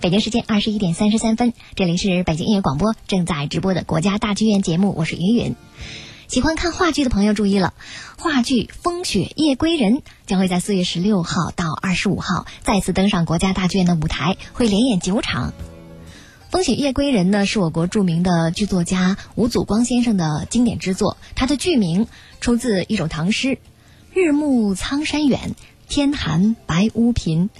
北京时间二十一点三十三分，这里是北京音乐广播正在直播的国家大剧院节目，我是云云。喜欢看话剧的朋友注意了，话剧《风雪夜归人》将会在四月十六号到二十五号再次登上国家大剧院的舞台，会连演九场。《风雪夜归人》呢，是我国著名的剧作家吴祖光先生的经典之作，他的剧名出自一首唐诗：“日暮苍山远。”天寒白屋贫，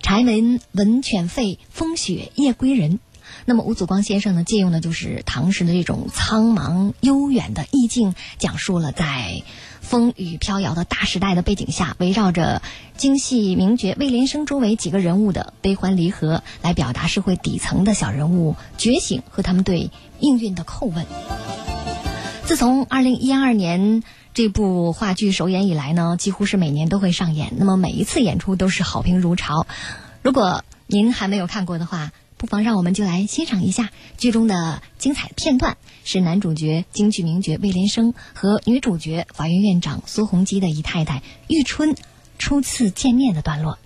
柴门闻犬吠，风雪夜归人。那么吴祖光先生呢，借用的就是唐诗的这种苍茫悠远的意境，讲述了在风雨飘摇的大时代的背景下，围绕着京戏名角魏连生周围几个人物的悲欢离合，来表达社会底层的小人物觉醒和他们对命运的叩问。自从二零一二年。这部话剧首演以来呢，几乎是每年都会上演。那么每一次演出都是好评如潮。如果您还没有看过的话，不妨让我们就来欣赏一下剧中的精彩片段，是男主角京剧名角魏连生和女主角法院院长苏洪基的姨太太玉春初次见面的段落。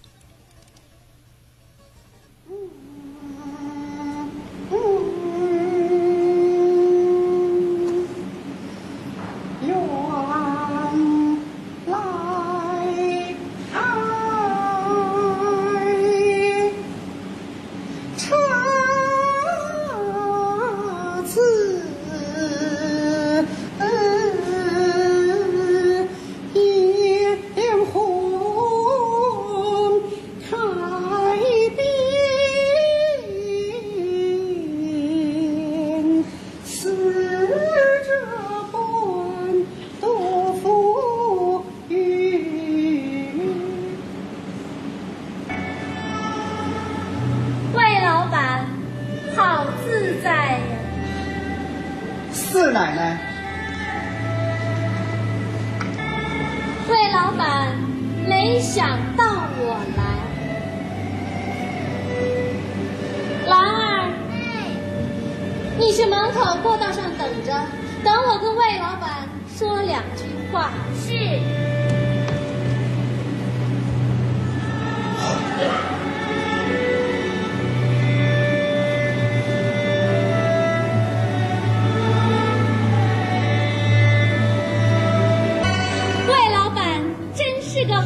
魏老板没想到我来。兰儿你去门口过道上等着等我跟魏老板说两句话。是。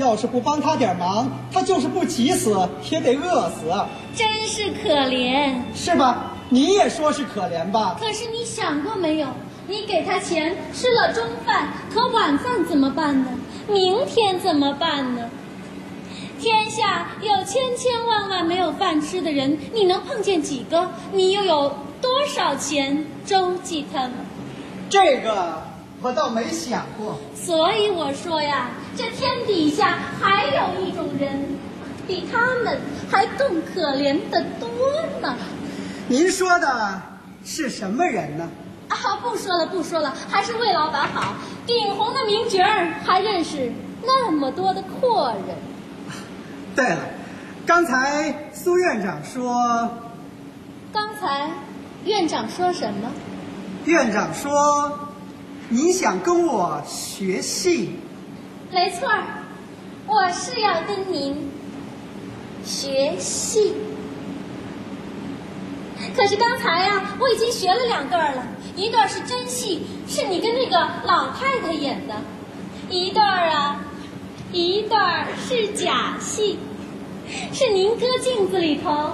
要是不帮他点忙，他就是不急死也得饿死，真是可怜，是吧？你也说是可怜吧？可是你想过没有？你给他钱吃了中饭，可晚饭怎么办呢？明天怎么办呢？天下有千千万万没有饭吃的人，你能碰见几个？你又有多少钱周济他们？这个我倒没想过。所以我说呀，这天底下还有一种人，比他们还更可怜的多呢。您说的是什么人呢？啊，不说了，不说了，还是魏老板好。顶红的名角儿，还认识那么多的阔人。对了，刚才苏院长说，刚才院长说什么？院长说，你想跟我学戏？没错儿，我是要跟您学戏。可是刚才呀，我已经学了两段了，一段是真戏，是你跟那个老太太演的；一段啊。一段是假戏，是您搁镜子里头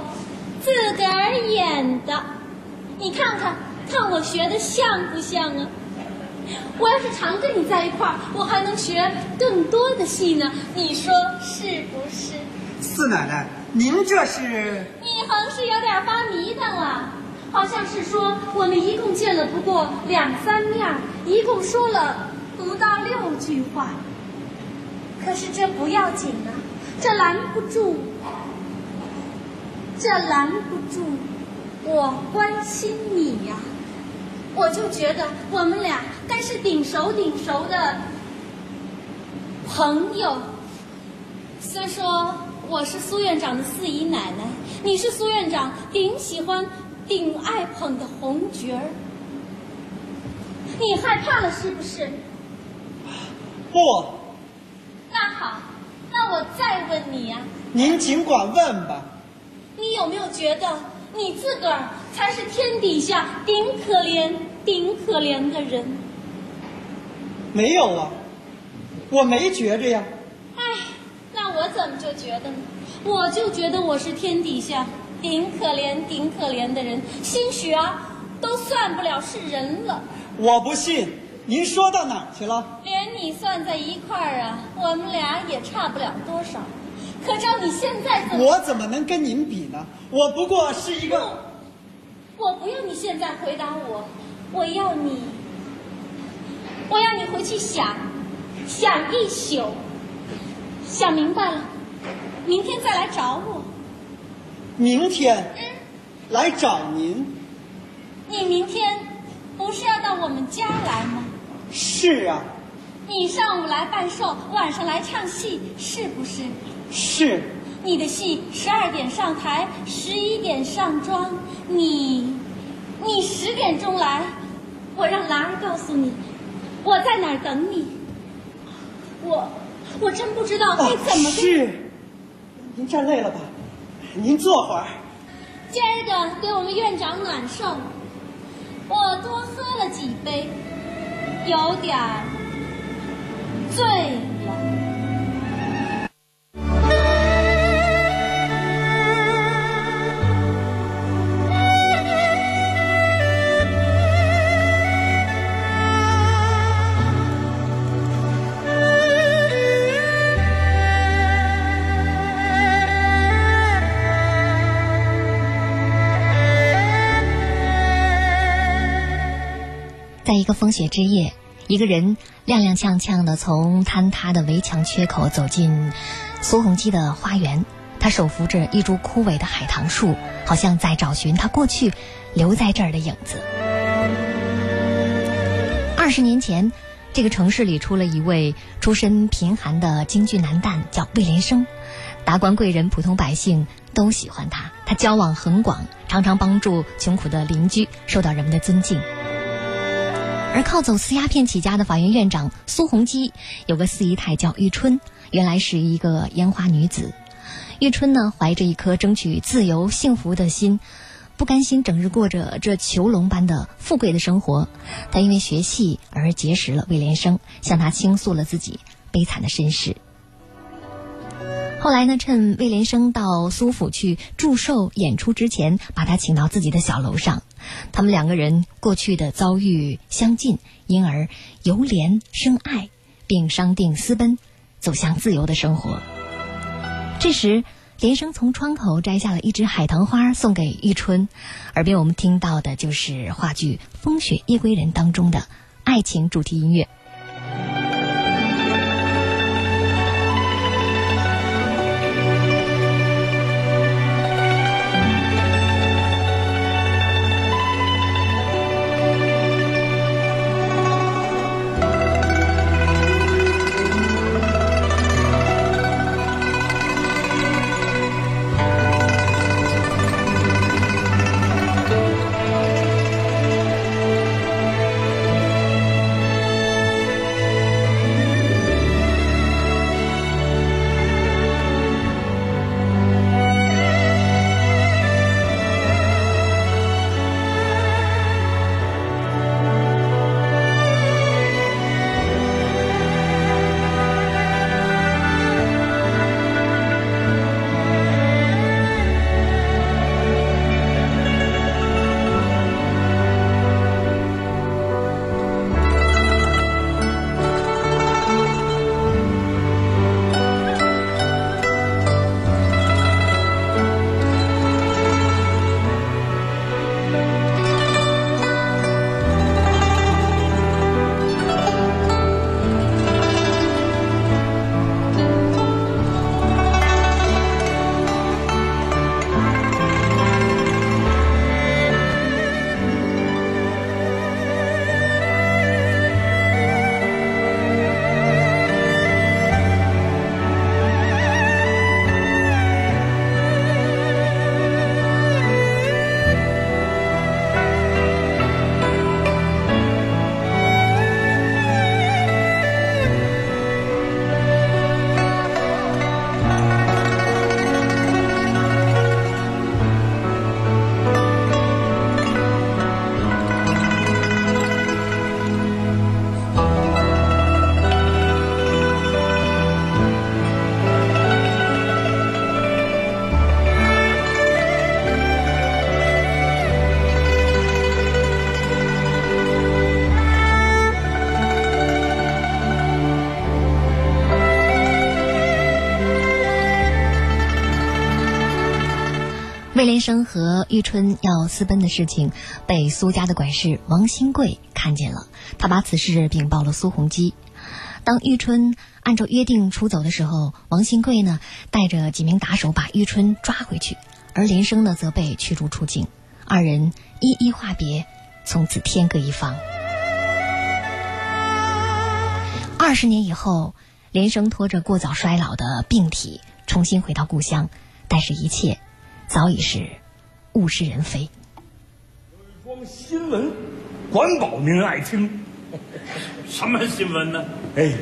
自个儿演的。你看看，看我学的像不像啊？我要是常跟你在一块儿，我还能学更多的戏呢。你说是不是？四奶奶，您这是？你横是有点发迷瞪了，好像是说我们一共见了不过两三面，一共说了不到六句话。可是这不要紧啊，这拦不住这拦不住我关心你呀。我就觉得我们俩该是顶熟顶熟的朋友。虽说我是苏院长的四姨奶奶，你是苏院长顶喜欢、顶爱捧的红角儿，你害怕了是不是？不，那好，那我再问你呀、您尽管问吧。你有没有觉得你自个儿才是天底下顶可怜、顶可怜的人？没有啊，我没觉着呀。哎，那我怎么就觉得呢？我就觉得我是天底下顶可怜、顶可怜的人，兴许啊，都算不了是人了。我不信，您说到哪儿去了？连你算在一块儿啊，我们俩也差不了多少。可照你现在怎么？我怎么能跟您比呢？我不过是一个……我不要你现在回答我，我要你，我要你回去想，想一宿，想明白了，明天再来找我。明天嗯，来找您。你明天不是要到我们家来吗？是啊，你上午来办寿，晚上来唱戏，是不是？是。你的戏十二点上台，十一点上妆，你，你十点钟来，我让兰儿告诉你，我在哪儿等你。我，我真不知道该哦，怎么跟。是。您站累了吧？您坐会儿。今儿个给我们院长暖寿，我多喝了几杯，有点儿醉了。在一个风雪之夜，一个人踉踉跄跄地从坍塌的围墙缺口走进苏洪基的花园。他手扶着一株枯萎的海棠树，好像在找寻他过去留在这儿的影子。二十年前，这个城市里出了一位出身贫寒的京剧男旦，叫魏连生。达官贵人、普通百姓都喜欢他，他交往很广，常常帮助穷苦的邻居，受到人们的尊敬。而靠走私鸦片起家的法院院长苏洪基，有个四姨太叫玉春，原来是一个烟花女子。玉春呢，怀着一颗争取自由幸福的心，不甘心整日过着这囚笼般的富贵的生活。她因为学戏而结识了魏连生，向他倾诉了自己悲惨的身世。后来呢，趁魏连生到苏府去祝寿演出之前，把他请到自己的小楼上。他们两个人过去的遭遇相近，因而由怜生爱，并商定私奔，走向自由的生活。这时，连生从窗口摘下了一枝海棠花送给玉春，耳边我们听到的就是话剧《风雪夜归人》当中的爱情主题音乐。魏连生和玉春要私奔的事情被苏家的管事王新贵看见了，他把此事禀报了苏洪基。当玉春按照约定出走的时候，王新贵呢带着几名打手把玉春抓回去，而连生呢则被驱逐出境，二人一一话别，从此天各一方。二十年以后，连生拖着过早衰老的病体重新回到故乡，但是一切早已是物是人非。有一桩新闻，管保您爱听。什么新闻呢？哎，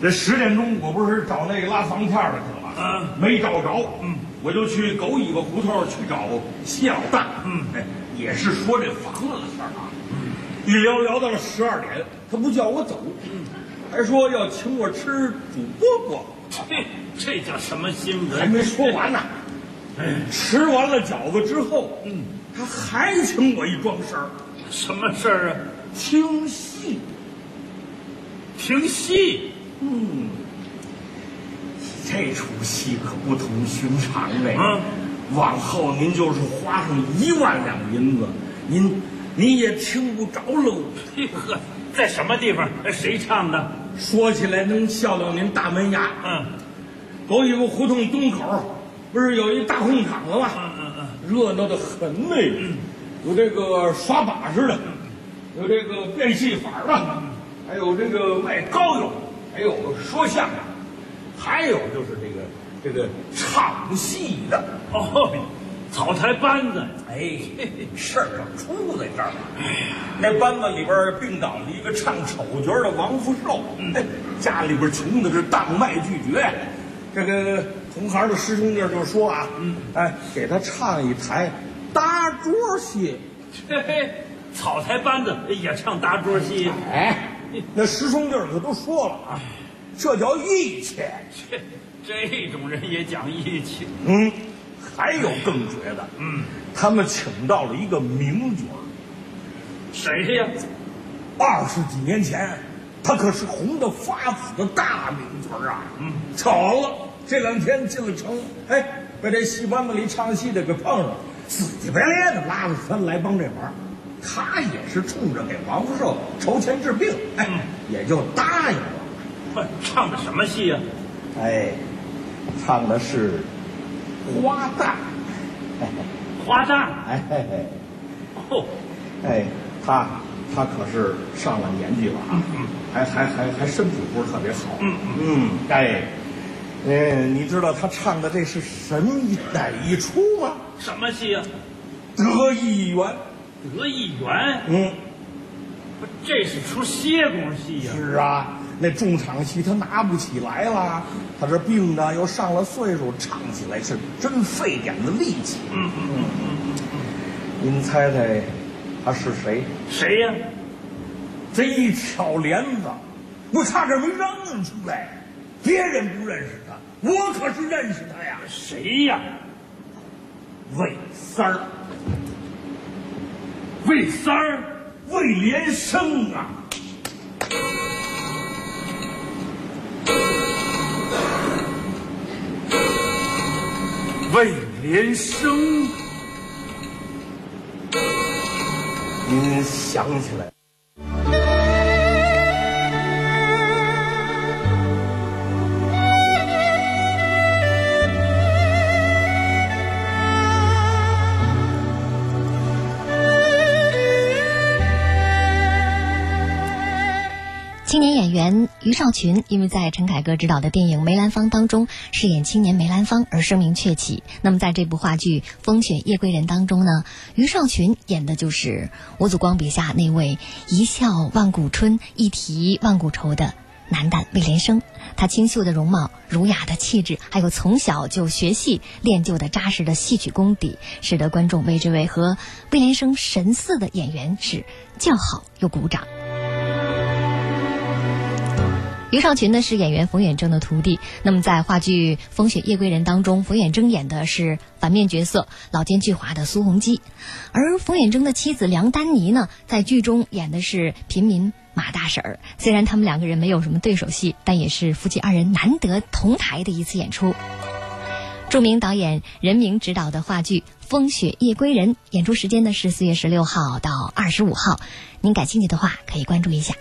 这十点钟我不是找那个拉房片的去了吗？嗯没找着。嗯，我就去狗尾巴胡同去找谢老大。嗯哎，也是说这房子的事儿啊。嗯，一聊聊到了十二点，他不叫我走，嗯，还说要请我吃煮饽饽。这这叫什么新闻？还没说完呢。哎，吃完了饺子之后，嗯，他还请我一桩事儿，什么事儿啊？听戏。听戏。嗯，这出戏可不同寻常嘞。嗯，往后您就是花上一万两银子，您您也听不着喽。嘿呵，在什么地方？谁唱的？说起来能笑到您大门牙。嗯狗尾巴胡同东口不是有一大红场子吗？嗯嗯嗯，热闹的很呢。有这个耍把式的，有这个变戏法的，还有这个卖膏药，还有说相声，还有就是这个这个唱戏的。哦，草台班子。哎，事儿就出在这儿了。那班子里边病倒了一个唱丑角的王福寿，哎，家里边穷的是当卖俱绝。这个同行的师兄弟就说啊，嗯，哎，给他唱一台搭桌戏。嘿嘿，草台班子也唱搭桌戏。哎，那师兄弟可都说了啊，这叫义气。这这种人也讲义气。嗯，还有更绝的，嗯，他们请到了一个名角。谁呀？二十几年前，他可是红的发紫的大名角啊！嗯，巧了，这两天进了城，哎，被这戏班子里唱戏的给碰上了，死乞白赖的拉着他来帮这忙。他也是冲着给王福寿筹钱治病，哎，也就答应了。不，唱的什么戏呀？哎，唱的是花旦。花旦。哎嘿嘿，哦，哎，他他可是上了年纪了啊，还还还还身体不是特别好。嗯嗯，哎，嗯，你知道他唱的这是什么哪一出吗？什么戏呀？得意园。得意园。嗯，不，这是出歇工戏呀。是啊，那重场戏他拿不起来了，他这病呢又上了岁数，唱起来是真费点子力气。嗯嗯嗯嗯嗯您猜猜他是谁？嗯，谁呀？这一挑帘子，我差点没嚷出来。别人不认识他，我可是认识他呀。谁呀？魏三儿，魏三儿。魏连生啊！魏连生。您想起来。员于少群因为在陈凯歌执导的电影《梅兰芳》当中饰演青年梅兰芳而声名鹊起。那么在这部话剧《风雪夜归人》当中呢，于少群演的就是吴祖光笔下那位一笑万古春，一提万古愁的男旦魏连生。他清秀的容貌、儒雅的气质，还有从小就学戏练就的扎实的戏曲功底，使得观众为这位和魏连生神似的演员是叫好又鼓掌。于少群呢是演员冯远征的徒弟。那么在话剧《风雪夜归人》当中，冯远征演的是反面角色老奸巨猾的苏洪基，而冯远征的妻子梁丹妮呢，在剧中演的是平民马大婶儿。虽然他们两个人没有什么对手戏，但也是夫妻二人难得同台的一次演出。著名导演任明执导的话剧《风》。风雪夜归人》，演出时间呢是四月十六号到二十五号，您感兴趣的话可以关注一下。